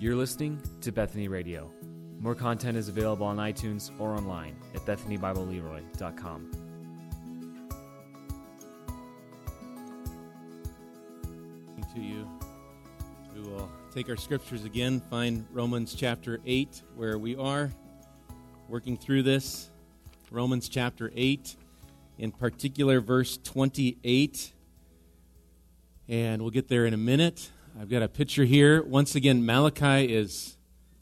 You're listening to Bethany Radio. More content is available on iTunes or online at BethanyBibleLeroy.com. To you, we will take our scriptures again, find Romans chapter 8, where we are working through this. Romans chapter 8, in particular, verse 28. And we'll get there in a minute. I've got a picture here. Once again, Malachi is.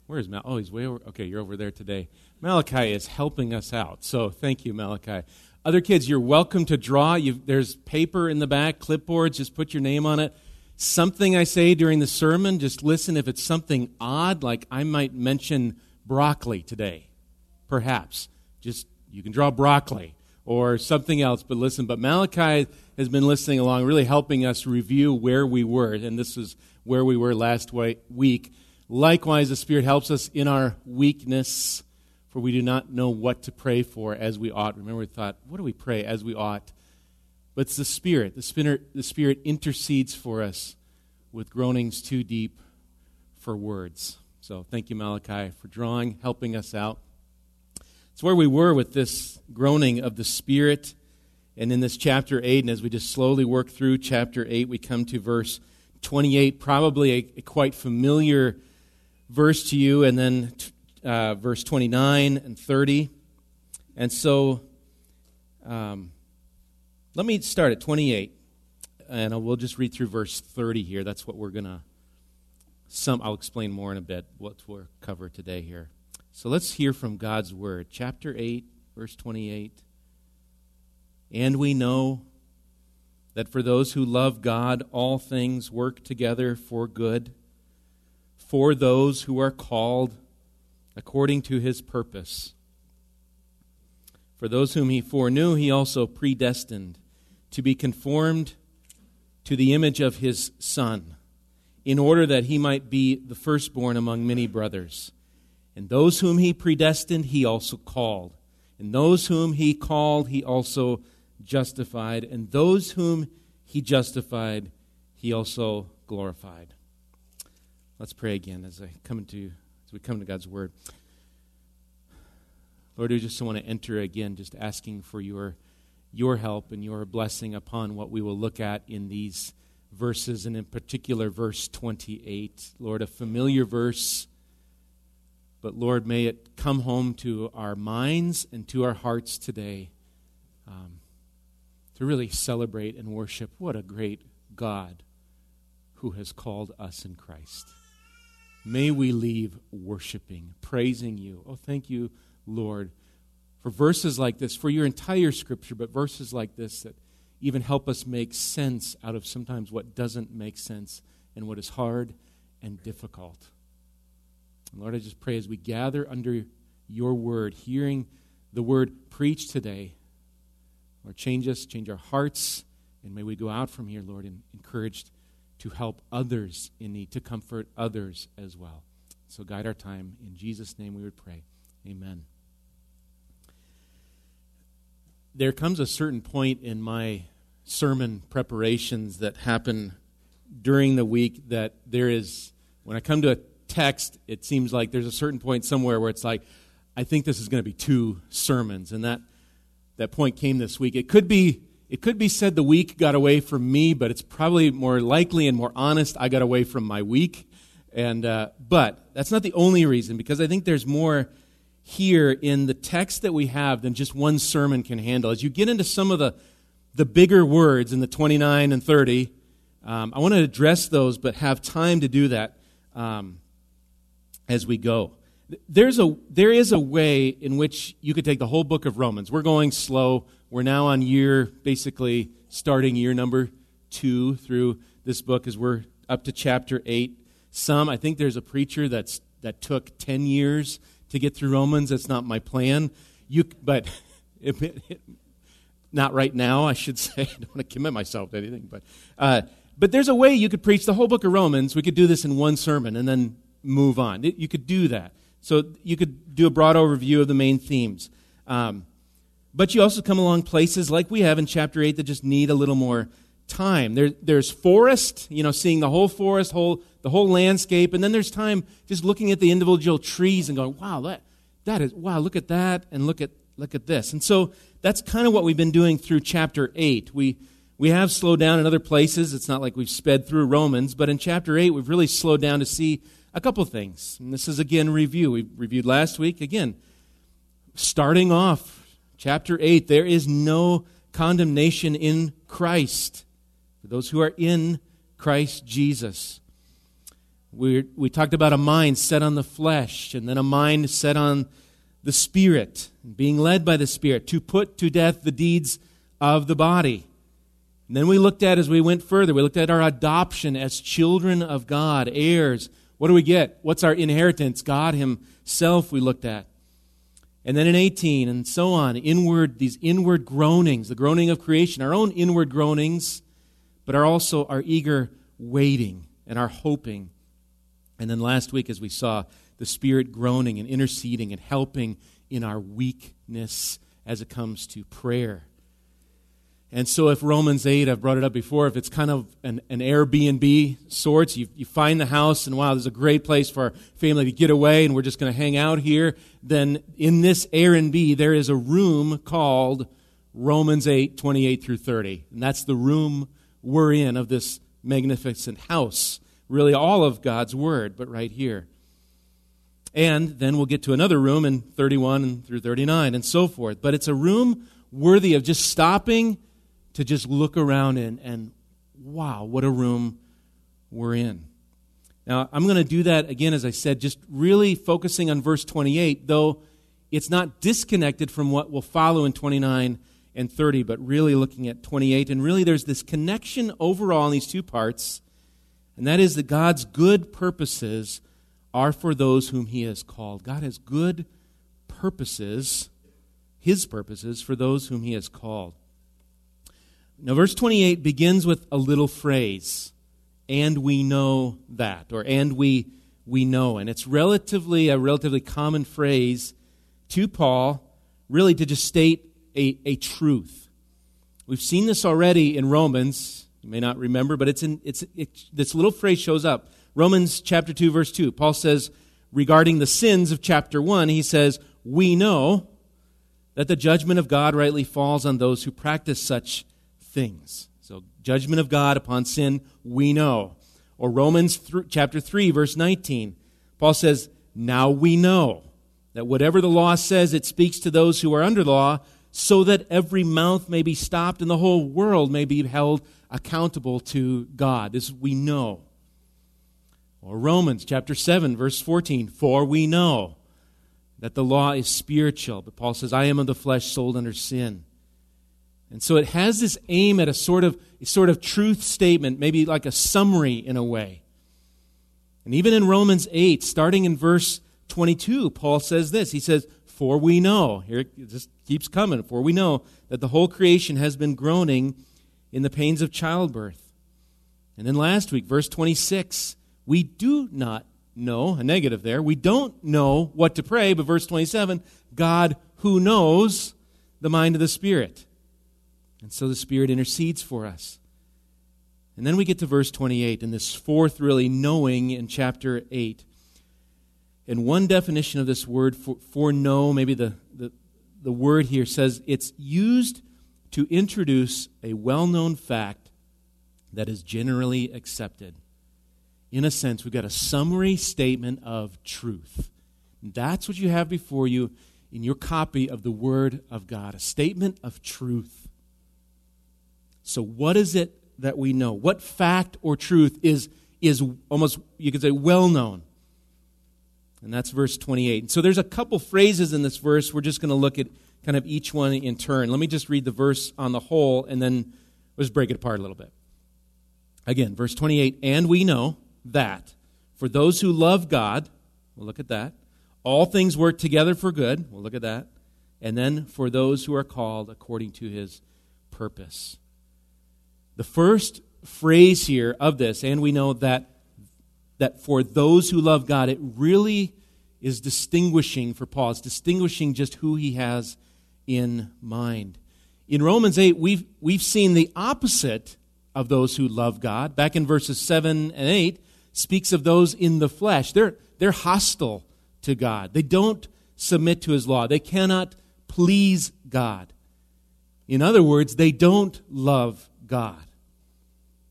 Where is Mal? Oh, he's way over. Okay, you're over there today. Malachi is helping us out. So thank you, Malachi. Other kids, you're welcome to draw. You've, there's paper in the back, clipboards. Just put your name on it. Something I say during the sermon, just listen if it's something odd, like I might mention broccoli today. Perhaps. Just, you can draw broccoli or something else, but listen. But Malachi has been listening along, really helping us review where we were. And this is where we were last week. Likewise, the Spirit helps us in our weakness, for we do not know what to pray for as we ought. Remember, we thought, what do we pray as we ought? But it's the Spirit. The Spirit, the Spirit intercedes for us with groanings too deep for words. So thank you, Malachi, for drawing, helping us out. It's where we were with this groaning of the Spirit and in this chapter 8, and as we just slowly work through chapter 8, we come to verse 28, probably a, a quite familiar verse to you, and then uh, verse 29 and 30. And so um, let me start at 28, and we'll just read through verse 30 here. That's what we're going to. Some I'll explain more in a bit what we'll cover today here. So let's hear from God's word. Chapter 8, verse 28. And we know that for those who love God, all things work together for good, for those who are called according to his purpose. For those whom he foreknew, he also predestined to be conformed to the image of his Son, in order that he might be the firstborn among many brothers. And those whom he predestined, he also called. And those whom he called, he also justified, and those whom he justified, he also glorified. Let's pray again as I come into as we come to God's word. Lord, we just want to enter again, just asking for your your help and your blessing upon what we will look at in these verses, and in particular, verse 28. Lord, a familiar verse, but Lord, may it come home to our minds and to our hearts today. Um, to really celebrate and worship what a great God who has called us in Christ. May we leave worshiping, praising you. Oh, thank you, Lord, for verses like this, for your entire scripture, but verses like this that even help us make sense out of sometimes what doesn't make sense and what is hard and difficult. Lord, I just pray as we gather under your word, hearing the word preached today, Lord, change us, change our hearts, and may we go out from here, Lord, and encouraged to help others in need, to comfort others as well. So guide our time. In Jesus' name we would pray. Amen. There comes a certain point in my sermon preparations that happen during the week that there is, when I come to a text, it seems like there's a certain point somewhere where it's like, I think this is going to be two sermons. And that that point came this week. It could be it could be said the week got away from me, but it's probably more likely and more honest I got away from my week. And uh, but that's not the only reason because I think there's more here in the text that we have than just one sermon can handle. As you get into some of the the bigger words in the 29 and 30, um, I want to address those, but have time to do that um, as we go there's a, there is a way in which you could take the whole book of Romans. We're going slow. We're now on year, basically starting year number two through this book as we're up to chapter eight. Some, I think there's a preacher that's, that took 10 years to get through Romans. That's not my plan. You, but it, it, not right now, I should say. I don't want to commit myself to anything. But, uh, but there's a way you could preach the whole book of Romans. We could do this in one sermon and then move on. You could do that. So you could do a broad overview of the main themes. Um, but you also come along places like we have in chapter 8 that just need a little more time. There, there's forest, you know, seeing the whole forest, whole, the whole landscape, and then there's time just looking at the individual trees and going, wow, that, that is, wow, look at that, and look at, look at this. And so that's kind of what we've been doing through chapter 8. We, we have slowed down in other places. It's not like we've sped through Romans, but in chapter 8, we've really slowed down to see a couple things. And this is again review. We reviewed last week. Again, starting off, chapter 8, there is no condemnation in Christ for those who are in Christ Jesus. We, we talked about a mind set on the flesh, and then a mind set on the Spirit, being led by the Spirit to put to death the deeds of the body. And then we looked at, as we went further, we looked at our adoption as children of God, heirs. What do we get? What's our inheritance? God Himself, we looked at. And then in 18, and so on, inward, these inward groanings, the groaning of creation, our own inward groanings, but are also our eager waiting and our hoping. And then last week, as we saw, the Spirit groaning and interceding and helping in our weakness as it comes to prayer. And so, if Romans 8, I've brought it up before, if it's kind of an, an Airbnb sorts, you, you find the house and wow, there's a great place for our family to get away and we're just going to hang out here, then in this Airbnb, there is a room called Romans 8, 28 through 30. And that's the room we're in of this magnificent house. Really, all of God's Word, but right here. And then we'll get to another room in 31 through 39 and so forth. But it's a room worthy of just stopping to just look around and, and wow, what a room we're in. Now, I'm going to do that again, as I said, just really focusing on verse 28, though it's not disconnected from what will follow in 29 and 30, but really looking at 28. And really, there's this connection overall in these two parts, and that is that God's good purposes are for those whom He has called. God has good purposes, His purposes, for those whom He has called. Now, verse 28 begins with a little phrase, and we know that, or and we, we know. And it's relatively a relatively common phrase to Paul, really to just state a, a truth. We've seen this already in Romans. You may not remember, but it's in, it's, it, this little phrase shows up. Romans chapter 2, verse 2. Paul says, regarding the sins of chapter 1, he says, We know that the judgment of God rightly falls on those who practice such things. So, judgment of God upon sin, we know. Or Romans th- chapter 3, verse 19. Paul says, Now we know that whatever the law says, it speaks to those who are under law, so that every mouth may be stopped and the whole world may be held accountable to God. This we know. Or Romans chapter 7, verse 14. For we know that the law is spiritual, but Paul says, I am of the flesh, sold under sin. And so it has this aim at a sort of, a sort of truth statement, maybe like a summary in a way. And even in Romans 8, starting in verse 22, Paul says this. He says, For we know, here it just keeps coming, for we know that the whole creation has been groaning in the pains of childbirth. And then last week, verse 26, we do not know, a negative there, we don't know what to pray, but verse 27, God who knows the mind of the Spirit. And so the Spirit intercedes for us. And then we get to verse 28, and this fourth, really, knowing in chapter 8. And one definition of this word for, for know, maybe the, the, the word here says it's used to introduce a well known fact that is generally accepted. In a sense, we've got a summary statement of truth. That's what you have before you in your copy of the Word of God a statement of truth. So, what is it that we know? What fact or truth is, is almost, you could say, well known? And that's verse 28. So, there's a couple phrases in this verse. We're just going to look at kind of each one in turn. Let me just read the verse on the whole, and then let's break it apart a little bit. Again, verse 28 And we know that for those who love God, we'll look at that, all things work together for good, we'll look at that, and then for those who are called according to his purpose. The first phrase here of this, and we know that, that for those who love God, it really is distinguishing for Paul. It's distinguishing just who he has in mind. In Romans 8, we've, we've seen the opposite of those who love God. Back in verses 7 and 8, speaks of those in the flesh. They're, they're hostile to God. They don't submit to his law. They cannot please God. In other words, they don't love God.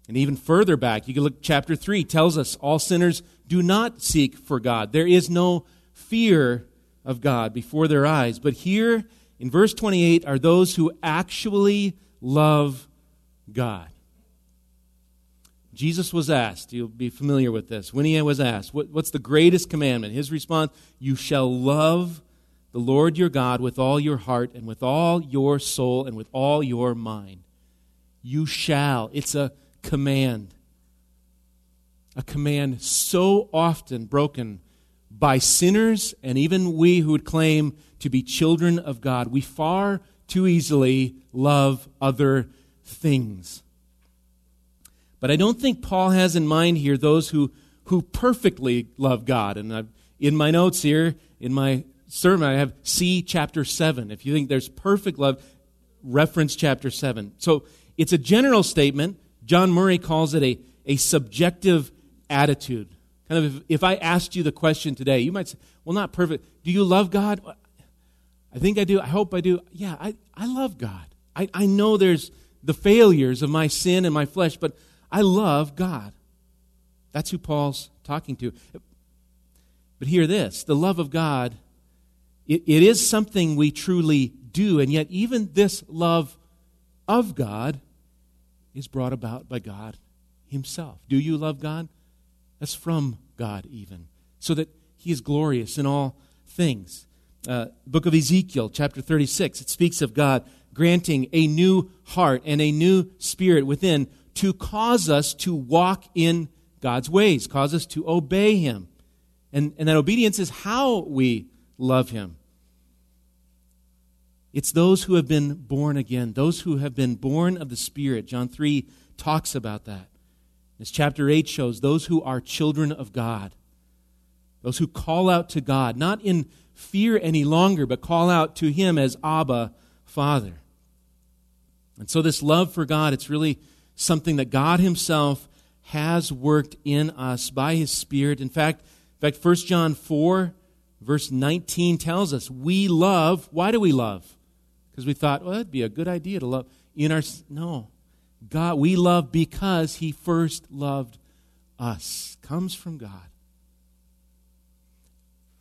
And even further back, you can look chapter 3 tells us all sinners do not seek for God. There is no fear of God before their eyes. But here in verse 28 are those who actually love God. Jesus was asked, you'll be familiar with this, when he was asked, what, What's the greatest commandment? His response, You shall love the Lord your God with all your heart and with all your soul and with all your mind. You shall. It's a command. A command so often broken by sinners and even we who would claim to be children of God. We far too easily love other things. But I don't think Paul has in mind here those who, who perfectly love God. And I've, in my notes here, in my sermon, I have C chapter 7. If you think there's perfect love, reference chapter 7. So it's a general statement. John Murray calls it a, a subjective attitude. Kind of if, if I asked you the question today, you might say, well, not perfect. Do you love God? I think I do. I hope I do. Yeah, I, I love God. I, I know there's the failures of my sin and my flesh, but I love God. That's who Paul's talking to. But hear this the love of God, it, it is something we truly do, and yet even this love of God is brought about by God Himself. Do you love God? That's from God, even. So that He is glorious in all things. Uh, book of Ezekiel, chapter 36, it speaks of God granting a new heart and a new spirit within to cause us to walk in God's ways, cause us to obey Him. And, and that obedience is how we love Him. It's those who have been born again, those who have been born of the Spirit. John 3 talks about that. As chapter 8 shows, those who are children of God, those who call out to God, not in fear any longer, but call out to Him as Abba, Father. And so, this love for God, it's really something that God Himself has worked in us by His Spirit. In fact, in fact, 1 John 4, verse 19 tells us we love. Why do we love? Because we thought, well, that'd be a good idea to love. In our no, God, we love because He first loved us. Comes from God.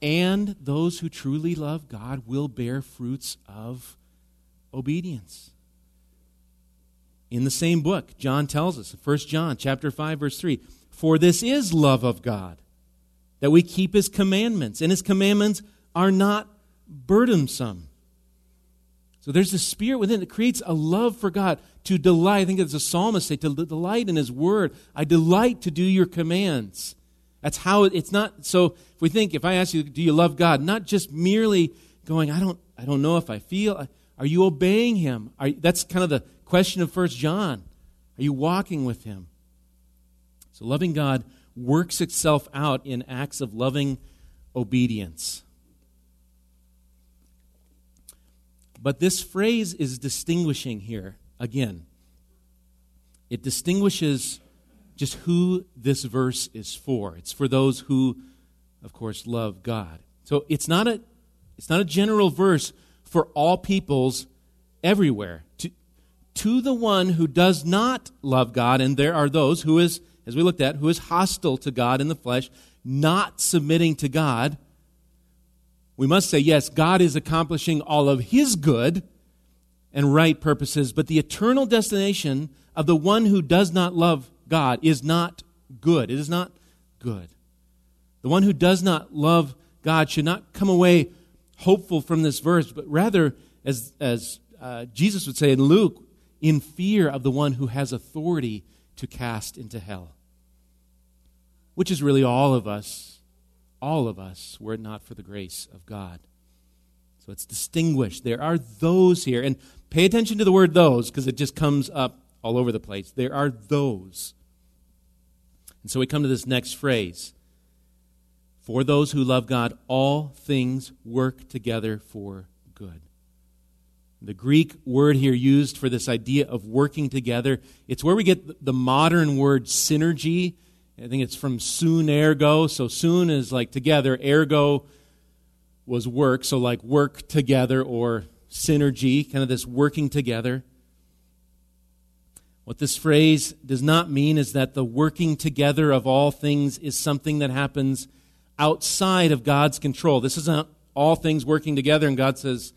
And those who truly love God will bear fruits of obedience in the same book john tells us 1 john chapter 5 verse 3 for this is love of god that we keep his commandments and his commandments are not burdensome so there's a spirit within that creates a love for god to delight i think as a psalmist say to delight in his word i delight to do your commands that's how it, it's not so if we think if i ask you do you love god not just merely going i don't i don't know if i feel are you obeying him are, that's kind of the question of First John. Are you walking with him? So loving God works itself out in acts of loving obedience. But this phrase is distinguishing here again. It distinguishes just who this verse is for. It's for those who, of course, love God. So it's not a, it's not a general verse for all peoples everywhere. To, to the one who does not love God, and there are those who is, as we looked at, who is hostile to God in the flesh, not submitting to God, we must say, yes, God is accomplishing all of his good and right purposes, but the eternal destination of the one who does not love God is not good. It is not good. The one who does not love God should not come away hopeful from this verse, but rather, as, as uh, Jesus would say in Luke, in fear of the one who has authority to cast into hell. Which is really all of us, all of us, were it not for the grace of God. So it's distinguished. There are those here, and pay attention to the word those because it just comes up all over the place. There are those. And so we come to this next phrase For those who love God, all things work together for good. The Greek word here used for this idea of working together, it's where we get the modern word synergy. I think it's from soon ergo. So soon is like together, ergo was work. So like work together or synergy, kind of this working together. What this phrase does not mean is that the working together of all things is something that happens outside of God's control. This isn't all things working together, and God says,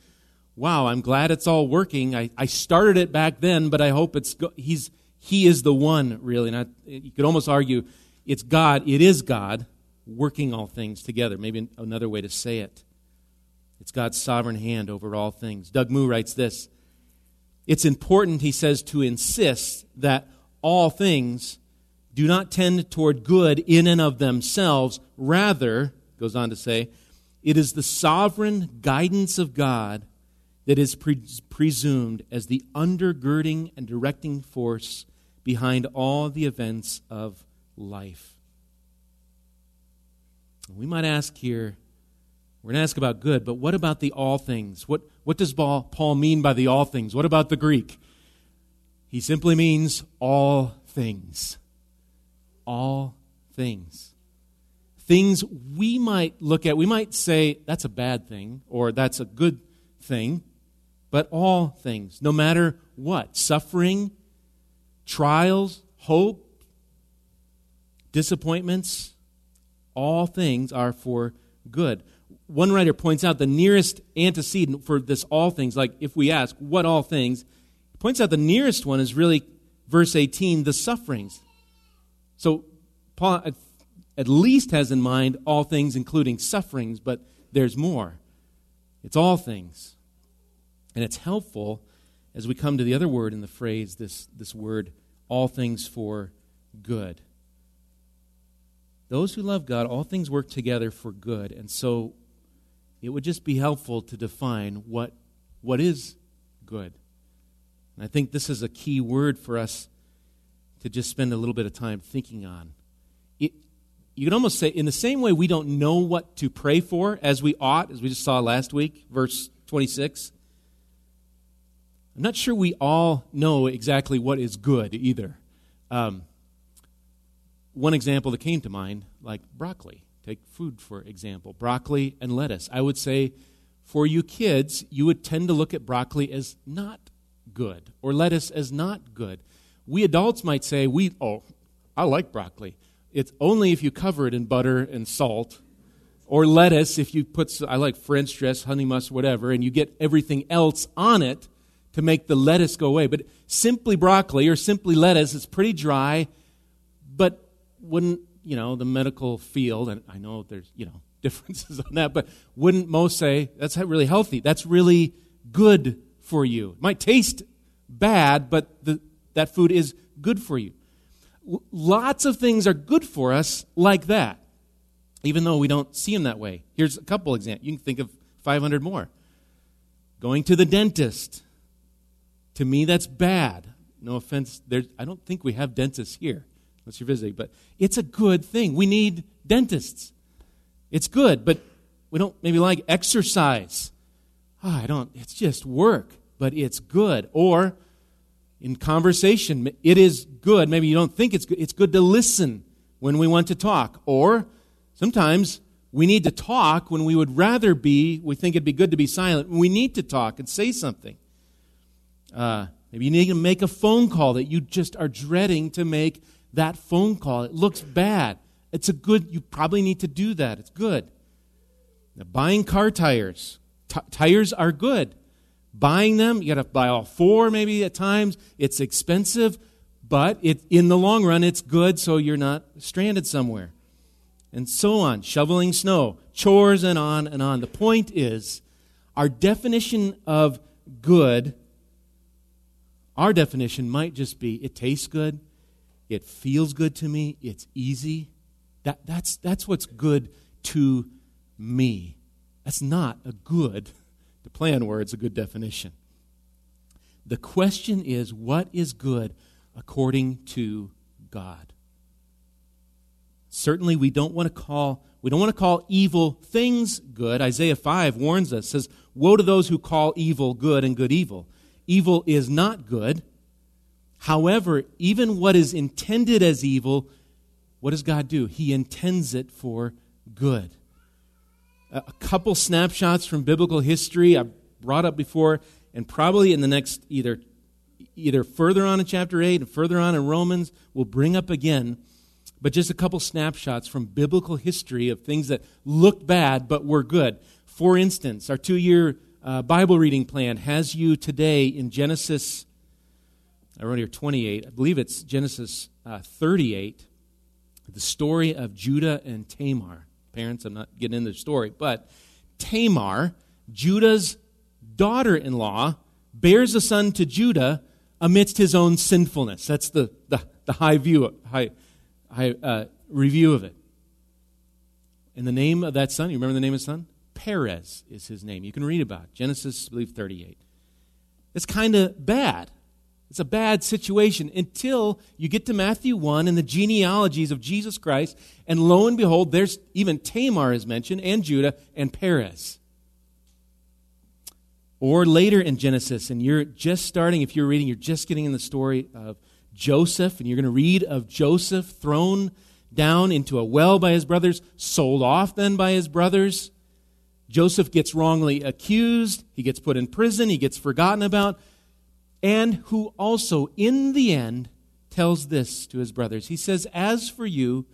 Wow, I'm glad it's all working. I, I started it back then, but I hope it's go- he's he is the one, really. Not, you could almost argue it's God, it is God working all things together. Maybe another way to say it. It's God's sovereign hand over all things. Doug Moo writes this It's important, he says, to insist that all things do not tend toward good in and of themselves. Rather, goes on to say, it is the sovereign guidance of God that is pre- presumed as the undergirding and directing force behind all the events of life. We might ask here, we're going to ask about good, but what about the all things? What, what does Paul mean by the all things? What about the Greek? He simply means all things. All things. Things we might look at, we might say that's a bad thing or that's a good thing, but all things, no matter what suffering, trials, hope, disappointments, all things are for good one writer points out the nearest antecedent for this all things, like if we ask, what all things, points out the nearest one is really verse 18, the sufferings. So Paul at least has in mind all things, including sufferings, but there's more. It's all things. And it's helpful as we come to the other word in the phrase, this, this word, all things for good. Those who love God, all things work together for good. And so it would just be helpful to define what, what is good. And I think this is a key word for us to just spend a little bit of time thinking on. It, you could almost say, in the same way we don't know what to pray for as we ought, as we just saw last week, verse 26. I'm not sure we all know exactly what is good either. Um, one example that came to mind, like broccoli. Take food, for example broccoli and lettuce. I would say for you kids, you would tend to look at broccoli as not good or lettuce as not good. We adults might say, we, oh, I like broccoli. It's only if you cover it in butter and salt. Or lettuce, if you put, I like French dress, honey mustard, whatever, and you get everything else on it to make the lettuce go away. But simply broccoli or simply lettuce is pretty dry, but wouldn't you know, the medical field, and I know there's, you know, differences on that, but wouldn't most say that's really healthy? That's really good for you. It might taste bad, but the, that food is good for you. Lots of things are good for us like that, even though we don't see them that way. Here's a couple examples. You can think of 500 more. Going to the dentist. To me, that's bad. No offense. There's, I don't think we have dentists here unless you're visiting. But it's a good thing. We need dentists. It's good, but we don't maybe like exercise. Oh, I don't, it's just work, but it's good. Or in conversation, it is good. Maybe you don't think it's good. It's good to listen when we want to talk. Or sometimes we need to talk when we would rather be, we think it'd be good to be silent. We need to talk and say something. Uh, maybe you need to make a phone call that you just are dreading to make that phone call. It looks bad. It's a good, you probably need to do that. It's good. Now, buying car tires. T- tires are good. Buying them, you got to buy all four maybe at times. It's expensive, but it, in the long run, it's good so you're not stranded somewhere. And so on. Shoveling snow, chores, and on and on. The point is, our definition of good, our definition might just be it tastes good, it feels good to me. It's easy. That, that's, that's what's good to me. That's not a good, to play on words, a good definition. The question is what is good according to God? Certainly, we don't want to call we don't want to call evil things good. Isaiah 5 warns us, says, Woe to those who call evil good and good evil. Evil is not good. However, even what is intended as evil, what does God do? He intends it for good. A couple snapshots from biblical history I brought up before, and probably in the next either either further on in chapter 8 and further on in Romans, we'll bring up again. But just a couple snapshots from biblical history of things that looked bad but were good. For instance, our two year uh, Bible reading plan has you today in Genesis, I wrote here 28, I believe it's Genesis uh, 38, the story of Judah and Tamar. Parents, I'm not getting into the story, but Tamar, Judah's daughter in law, bears a son to Judah amidst his own sinfulness. That's the, the, the high view, high, high uh, review of it. And the name of that son, you remember the name of the son? Perez is his name. You can read about it. Genesis, I believe, 38. It's kind of bad. It's a bad situation until you get to Matthew 1 and the genealogies of Jesus Christ, and lo and behold, there's even Tamar is mentioned, and Judah, and Perez. Or later in Genesis, and you're just starting, if you're reading, you're just getting in the story of Joseph, and you're going to read of Joseph thrown down into a well by his brothers, sold off then by his brothers. Joseph gets wrongly accused, he gets put in prison, he gets forgotten about, and who also, in the end, tells this to his brothers. He says, As for you,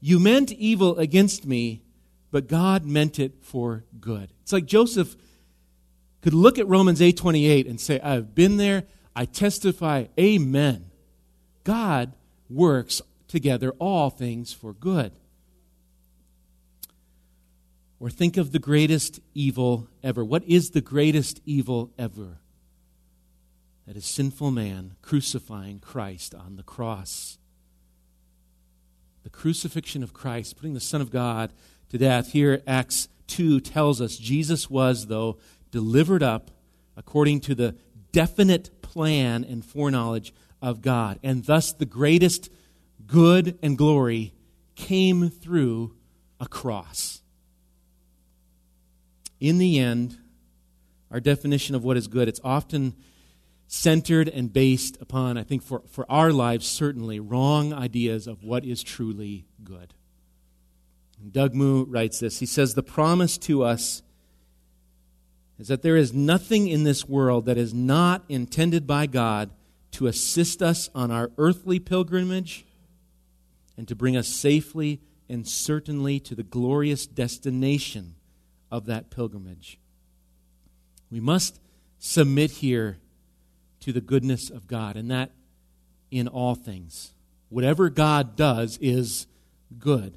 you meant evil against me, but God meant it for good. It's like Joseph could look at Romans 8:28 and say, I've been there, I testify, amen. God works together all things for good. Or think of the greatest evil ever. What is the greatest evil ever? That is sinful man crucifying Christ on the cross. The crucifixion of Christ, putting the Son of God to death. Here, Acts 2 tells us Jesus was, though, delivered up according to the definite plan and foreknowledge of God. And thus, the greatest good and glory came through a cross. In the end, our definition of what is good, it's often centered and based upon, I think, for, for our lives, certainly, wrong ideas of what is truly good. And Doug Moo writes this. He says, The promise to us is that there is nothing in this world that is not intended by God to assist us on our earthly pilgrimage and to bring us safely and certainly to the glorious destination of that pilgrimage. We must submit here to the goodness of God, and that in all things. Whatever God does is good.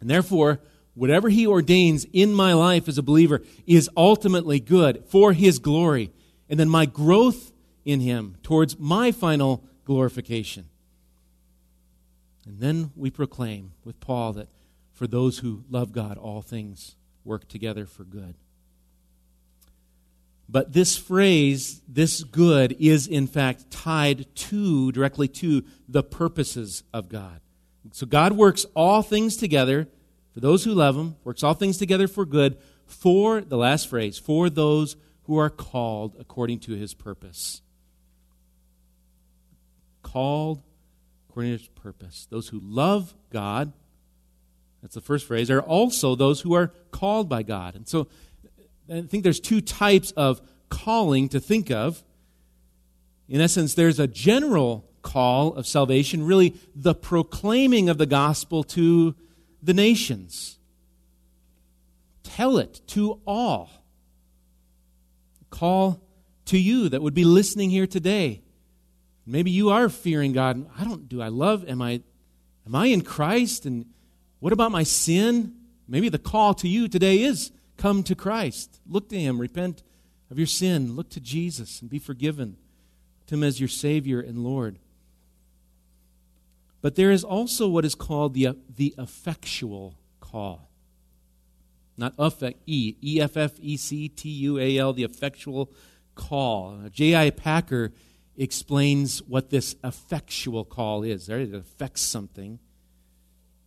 And therefore, whatever He ordains in my life as a believer is ultimately good for His glory. And then my growth in Him towards my final glorification. And then we proclaim with Paul that for those who love God, all things work together for good. But this phrase, this good, is in fact tied to, directly to, the purposes of God. So God works all things together for those who love Him, works all things together for good, for, the last phrase, for those who are called according to His purpose. Called according to His purpose. Those who love God, that's the first phrase, are also those who are called by God. And so I think there's two types of calling to think of. In essence, there's a general call of salvation, really the proclaiming of the gospel to the nations. Tell it to all. Call to you that would be listening here today. Maybe you are fearing God. I don't do I love am I am I in Christ and what about my sin? Maybe the call to you today is come to Christ. Look to Him, repent of your sin, look to Jesus and be forgiven. To Him as your Savior and Lord. But there is also what is called the, the effectual call. Not effect, E, E F F E C T U A L, the effectual call. J.I. Packer explains what this effectual call is. It affects something.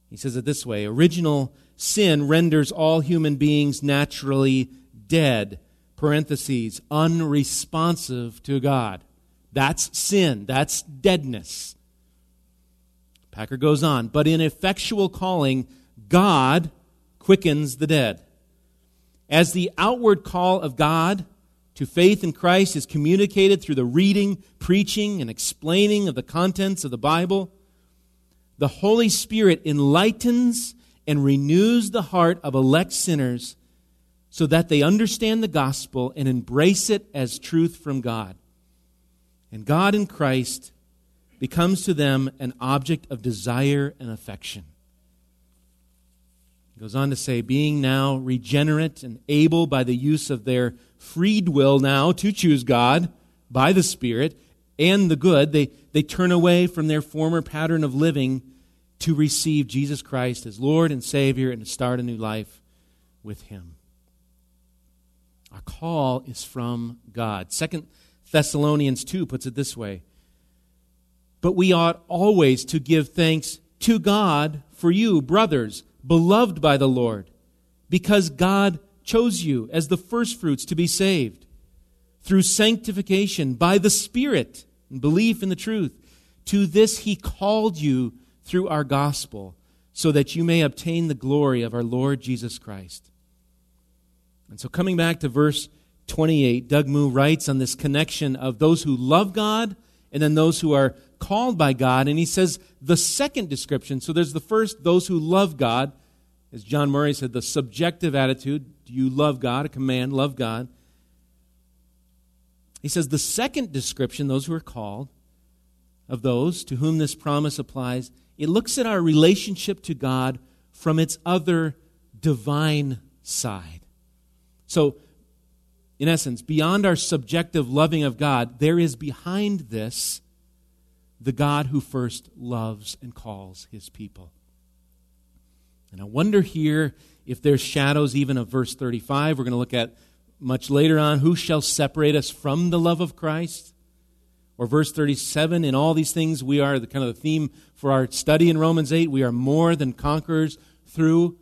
He says it this way Original sin renders all human beings naturally dead, parentheses, unresponsive to God. That's sin. That's deadness. Packer goes on, but in effectual calling, God quickens the dead. As the outward call of God to faith in Christ is communicated through the reading, preaching, and explaining of the contents of the Bible, the Holy Spirit enlightens and renews the heart of elect sinners so that they understand the gospel and embrace it as truth from God. And God in Christ becomes to them an object of desire and affection. He goes on to say, being now regenerate and able by the use of their freed will now to choose God by the Spirit and the good, they, they turn away from their former pattern of living to receive Jesus Christ as Lord and Savior and to start a new life with Him. Our call is from God. Second Thessalonians 2 puts it this way but we ought always to give thanks to God for you, brothers, beloved by the Lord, because God chose you as the firstfruits to be saved through sanctification by the Spirit and belief in the truth. To this he called you through our gospel, so that you may obtain the glory of our Lord Jesus Christ. And so, coming back to verse 28, Doug Moo writes on this connection of those who love God and then those who are called by God. And he says the second description. So there's the first, those who love God. As John Murray said, the subjective attitude do you love God? A command, love God. He says the second description, those who are called, of those to whom this promise applies, it looks at our relationship to God from its other divine side. So, in essence, beyond our subjective loving of God, there is behind this the God who first loves and calls his people. And I wonder here if there's shadows even of verse 35. We're going to look at much later on who shall separate us from the love of Christ? Or verse 37, in all these things, we are the kind of the theme for our study in Romans 8. We are more than conquerors through,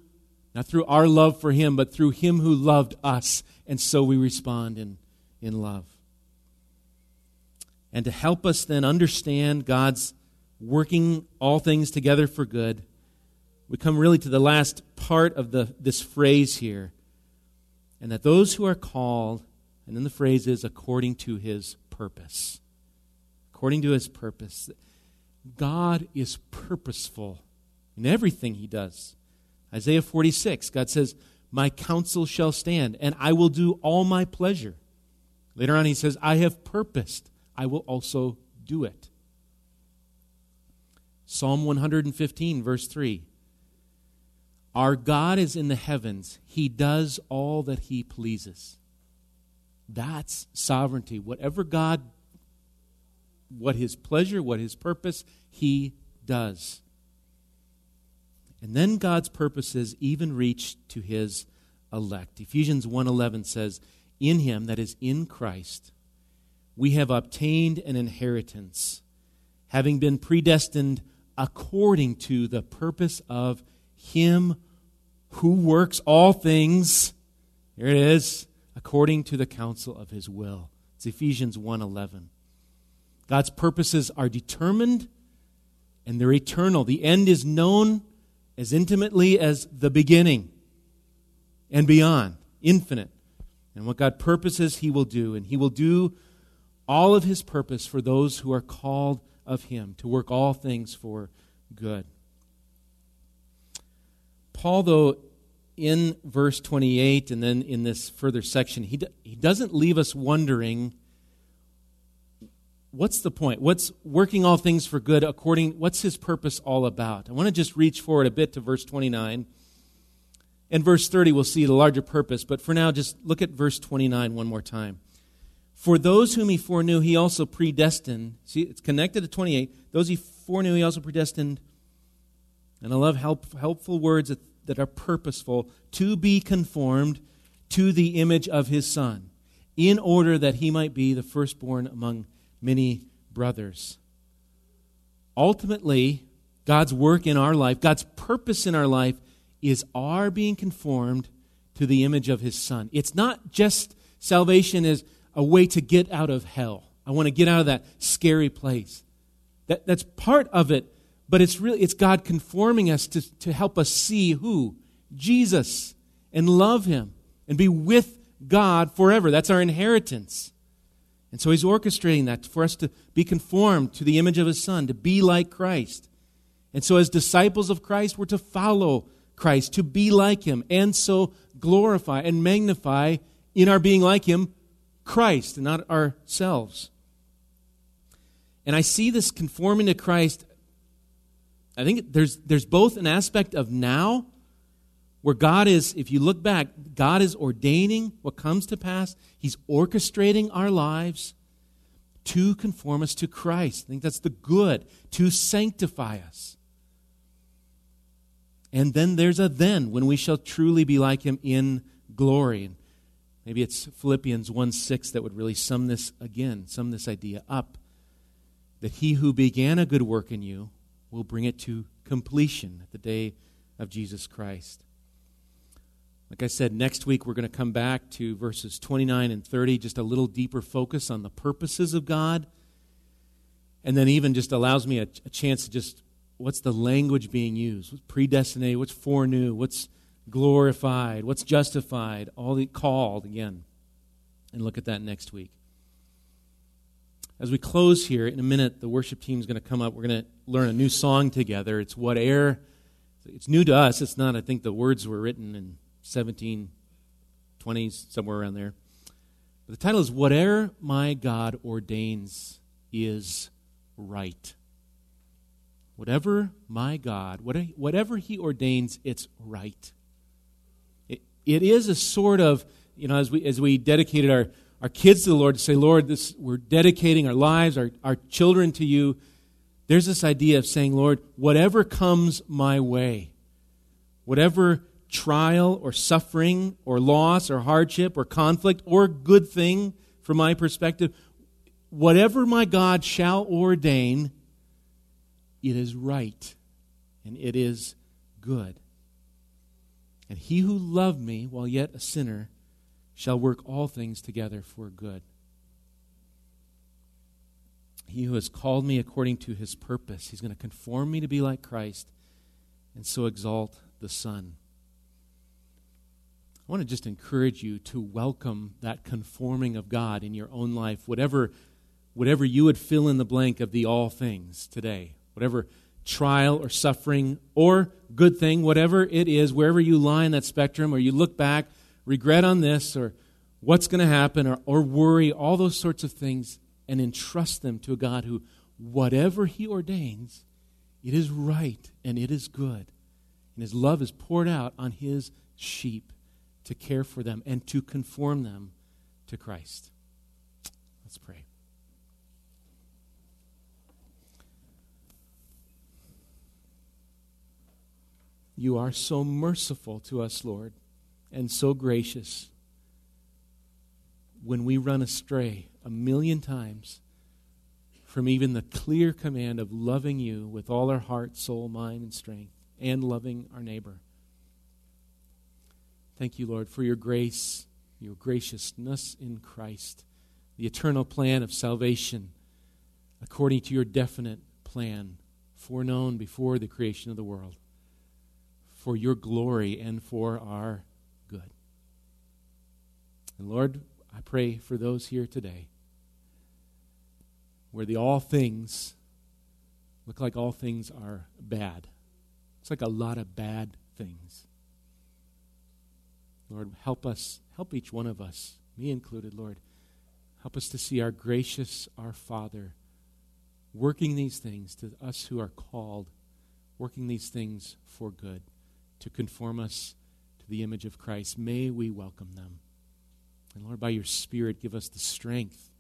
not through our love for Him, but through Him who loved us. And so we respond in, in love and to help us then understand God's working all things together for good, we come really to the last part of the, this phrase here. And that those who are called, and then the phrase is according to his purpose. According to his purpose. God is purposeful in everything he does. Isaiah 46, God says, My counsel shall stand, and I will do all my pleasure. Later on, he says, I have purposed I will also do it. Psalm 115, verse 3. Our God is in the heavens, He does all that He pleases. That's sovereignty. Whatever God, what His pleasure, what His purpose, He does. And then God's purposes even reach to His elect. Ephesians 1:11 says, "In Him, that is in Christ, we have obtained an inheritance, having been predestined according to the purpose of Him who works all things. Here it is, according to the counsel of His will. It's Ephesians 1:11. God's purposes are determined and they're eternal. The end is known as intimately as the beginning and beyond, infinite. And what God purposes, He will do, and He will do all of his purpose for those who are called of him to work all things for good. Paul, though, in verse 28 and then in this further section, he, he doesn't leave us wondering what's the point? What's working all things for good according, what's his purpose all about? I want to just reach forward a bit to verse 29. And verse 30, we'll see the larger purpose, but for now, just look at verse 29 one more time. For those whom he foreknew, he also predestined. See, it's connected to 28. Those he foreknew, he also predestined. And I love help, helpful words that, that are purposeful to be conformed to the image of his Son, in order that he might be the firstborn among many brothers. Ultimately, God's work in our life, God's purpose in our life is our being conformed to the image of his son. It's not just salvation as a way to get out of hell. I want to get out of that scary place. That, that's part of it, but it's really it's God conforming us to, to help us see who? Jesus and love him and be with God forever. That's our inheritance. And so he's orchestrating that for us to be conformed to the image of his son, to be like Christ. And so, as disciples of Christ, we're to follow Christ, to be like him, and so glorify and magnify in our being like him Christ and not ourselves. And I see this conforming to Christ. I think there's, there's both an aspect of now where God is, if you look back, God is ordaining what comes to pass. He's orchestrating our lives to conform us to Christ. I think that's the good, to sanctify us. And then there's a then when we shall truly be like him in glory. Maybe it's Philippians 1 6 that would really sum this again, sum this idea up. That he who began a good work in you will bring it to completion at the day of Jesus Christ. Like I said, next week we're going to come back to verses 29 and 30, just a little deeper focus on the purposes of God. And then even just allows me a, a chance to just, what's the language being used? What's predestinated? What's foreknew? What's glorified? What's justified? All the called again. And look at that next week. As we close here, in a minute, the worship team is going to come up. We're going to learn a new song together. It's Whate'er. It's new to us. It's not, I think the words were written in 1720s, somewhere around there. But the title is Whatever My God Ordains is Right. Whatever my God, whatever He ordains, it's right. It, it is a sort of, you know, as we, as we dedicated our, our kids to the Lord to say, Lord, this, we're dedicating our lives, our, our children to you. There's this idea of saying, Lord, whatever comes my way, whatever trial or suffering or loss or hardship or conflict or good thing from my perspective, whatever my God shall ordain, it is right and it is good. And he who loved me while yet a sinner shall work all things together for good. He who has called me according to his purpose, he's going to conform me to be like Christ and so exalt the Son. I want to just encourage you to welcome that conforming of God in your own life, whatever, whatever you would fill in the blank of the all things today, whatever trial or suffering or good thing, whatever it is, wherever you lie in that spectrum, or you look back, regret on this, or what's going to happen, or, or worry, all those sorts of things, and entrust them to a God who, whatever He ordains, it is right and it is good. And His love is poured out on His sheep to care for them and to conform them to Christ. Let's pray. You are so merciful to us, Lord, and so gracious. When we run astray a million times from even the clear command of loving you with all our heart, soul, mind, and strength, and loving our neighbor. Thank you, Lord, for your grace, your graciousness in Christ, the eternal plan of salvation according to your definite plan, foreknown before the creation of the world, for your glory and for our good. And Lord, I pray for those here today where the all things look like all things are bad. It's like a lot of bad things. Lord, help us, help each one of us, me included, Lord. Help us to see our gracious, our Father, working these things to us who are called, working these things for good, to conform us to the image of Christ. May we welcome them. And Lord, by your Spirit, give us the strength,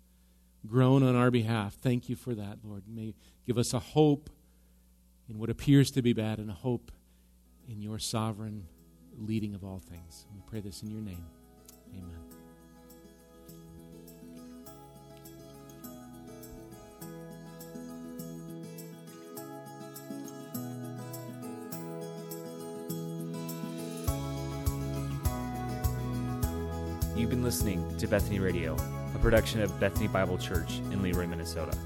grown on our behalf. Thank you for that, Lord. May give us a hope in what appears to be bad and a hope in your sovereign leading of all things. We pray this in your name. Amen. You've been listening to Bethany Radio, a production of Bethany Bible Church in Leroy, Minnesota.